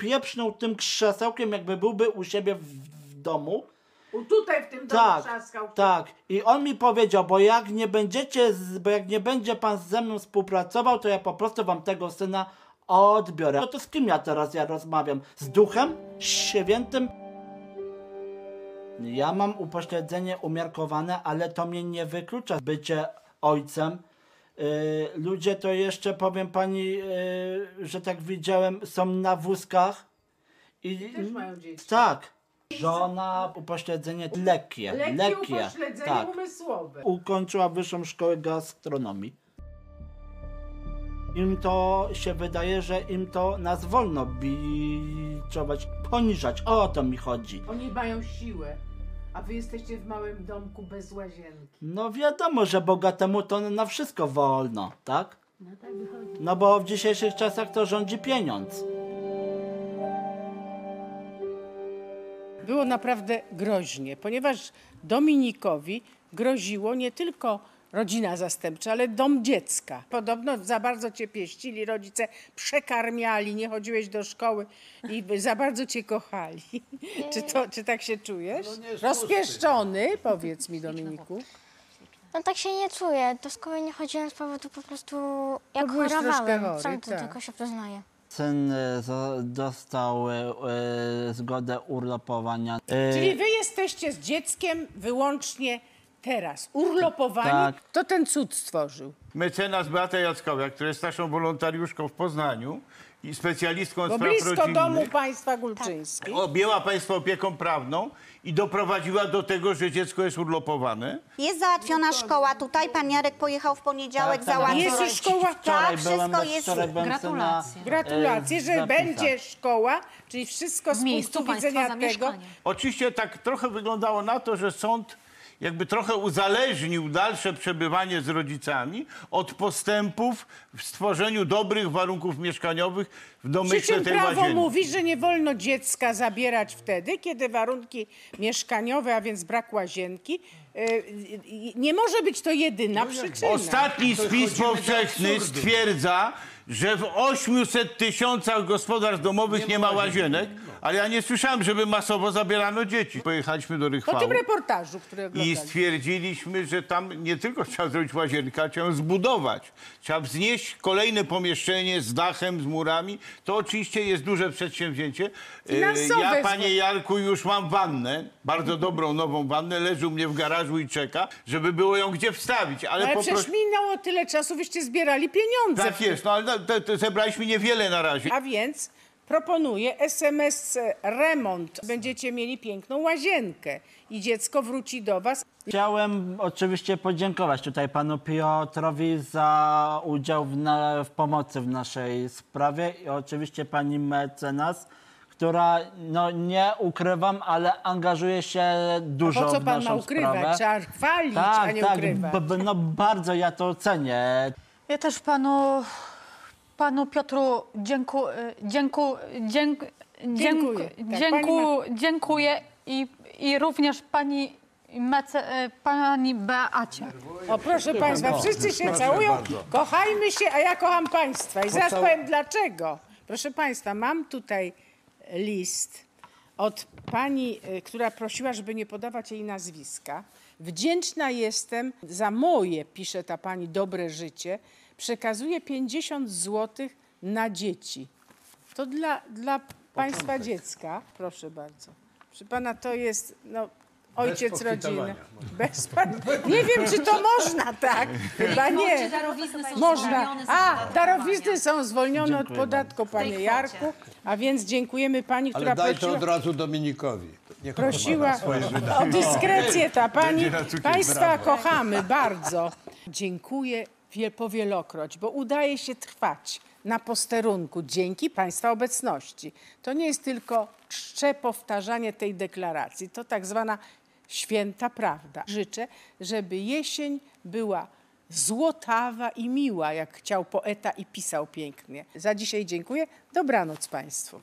pieprznął tym krzesełkiem, jakby byłby u siebie w, w domu. U tutaj w tym domu Tak, trzaskał. tak. I on mi powiedział, bo jak nie będziecie, z, bo jak nie będzie pan ze mną współpracował, to ja po prostu wam tego syna odbiorę. No to z kim ja teraz ja rozmawiam? Z duchem świętym? Ja mam upośledzenie umiarkowane, ale to mnie nie wyklucza bycie ojcem. Yy, ludzie to jeszcze, powiem pani, yy, że tak widziałem, są na wózkach. I, Też mają dzieci. tak. Żona, upośledzenie lekkie. Lekkie lekkie upośledzenie tak. umysłowe. Ukończyła wyższą szkołę gastronomii. Im to się wydaje, że im to nas wolno biczować, poniżać. O to mi chodzi. Oni mają siłę, a wy jesteście w małym domku bez łazienki. No wiadomo, że bogatemu to na wszystko wolno, tak? No tak wychodzi. No bo w dzisiejszych czasach to rządzi pieniądz. Było naprawdę groźnie, ponieważ Dominikowi groziło nie tylko rodzina zastępcza, ale dom dziecka. Podobno za bardzo cię pieścili, rodzice przekarmiali, nie chodziłeś do szkoły i za bardzo cię kochali. Czy, to, czy tak się czujesz? Rozpieszczony, powiedz mi Dominiku. No tak się nie czuję. Do szkoły nie chodziłem z powodu po prostu jak chorowałem. chory, Sam to tak. tylko się przyznaję. Syn e, dostał e, e, zgodę urlopowania. E, Czyli wy jesteście z dzieckiem wyłącznie Teraz urlopowanie, Tak. to ten cud stworzył. Mecenas Beata Jackowiak, która jest naszą wolontariuszką w Poznaniu i specjalistką od Bo spraw blisko rodzinnych. domu państwa Gulczyńskich. Objęła państwa opieką prawną i doprowadziła do tego, że dziecko jest urlopowane. Jest załatwiona szkoła tutaj, pan Jarek pojechał w poniedziałek, Tak, tak. załatwił. Jest już szkoła? Tak, wszystko jest. Gratulacje. na, Gratulacje, e, że będzie szkoła, czyli wszystko z miejscu punktu państwa widzenia tego. zamieszkania. Oczywiście tak trochę wyglądało na to, że sąd jakby trochę uzależnił dalsze przebywanie z rodzicami od postępów w stworzeniu dobrych warunków mieszkaniowych w Przy domyśle czym tej prawo łazienki. mówi, że nie wolno dziecka zabierać wtedy, kiedy warunki mieszkaniowe, a więc brak łazienki, y, y, nie może być to jedyna przyczyna. Ostatni spis powszechny stwierdza, że w 800 tysiącach gospodarstw domowych nie, ma łazienek, ale ja nie słyszałem, żeby masowo zabierano dzieci. Pojechaliśmy do Po Rychwału tym reportażu, który i oglądaliśmy. stwierdziliśmy, że tam nie tylko trzeba zrobić łazienkę, ale trzeba ją zbudować. Trzeba wznieść kolejne pomieszczenie z dachem, z murami. To oczywiście jest duże przedsięwzięcie. E, Finansowe Ja, panie Jarku, już mam wannę, bardzo dobrą, nową wannę, leży u mnie w garażu i czeka, żeby było ją gdzie wstawić. Ale, Ale po przecież minęło tyle czasu, wyście zbierali pieniądze. Tak jest, no ale no, to, to zebraliśmy niewiele na razie. A więc proponuję SMS remont. Będziecie mieli piękną łazienkę i dziecko wróci do was. Chciałem oczywiście podziękować tutaj panu Piotrowi za udział w, na, w pomocy w naszej sprawie i oczywiście pani mecenas, która, no nie ukrywam, ale angażuje się dużo po co w pan naszą ma ukrywać? sprawę. Trzeba chwalić, tak, a nie tak, ukrywać. b- b- no bardzo ja to cenię. Ja też panu, panu Piotru dzięku, dzięku, dzięku, dzięku, Dziękuję. Tak, dzięku, pani dziękuję i, i również pani, mece, e, pani Beacie. O proszę państwa, wszyscy się całują, kochajmy się, a ja kocham państwa. I zaraz powiem dlaczego. Proszę państwa, mam tutaj list od pani, y, która prosiła, żeby nie podawać jej nazwiska. Wdzięczna jestem za moje, pisze ta pani, dobre życie. Przekazuję 50 zł na dzieci. To dla, dla państwa dziecka, proszę bardzo. Proszę pana, to jest no, ojciec rodziny. Bez pan... Nie wiem, czy to można tak. Chyba nie. Darowizny są Można. A, darowizny są zwolnione od podatku, panie. Jarku. A więc dziękujemy pani, która Ale daj to prosiła. od razu Dominikowi. Niech Prosiła o dyskrecję ta pani. Państwa kochamy bardzo. Dziękuję wie- powielokroć, bo udaje się trwać na posterunku dzięki Państwa obecności. To nie jest tylko czcze powtarzanie tej deklaracji, to tak zwana święta prawda. Życzę, żeby jesień była złotawa i miła, jak chciał poeta i pisał pięknie. Za dzisiaj dziękuję. Dobranoc Państwu.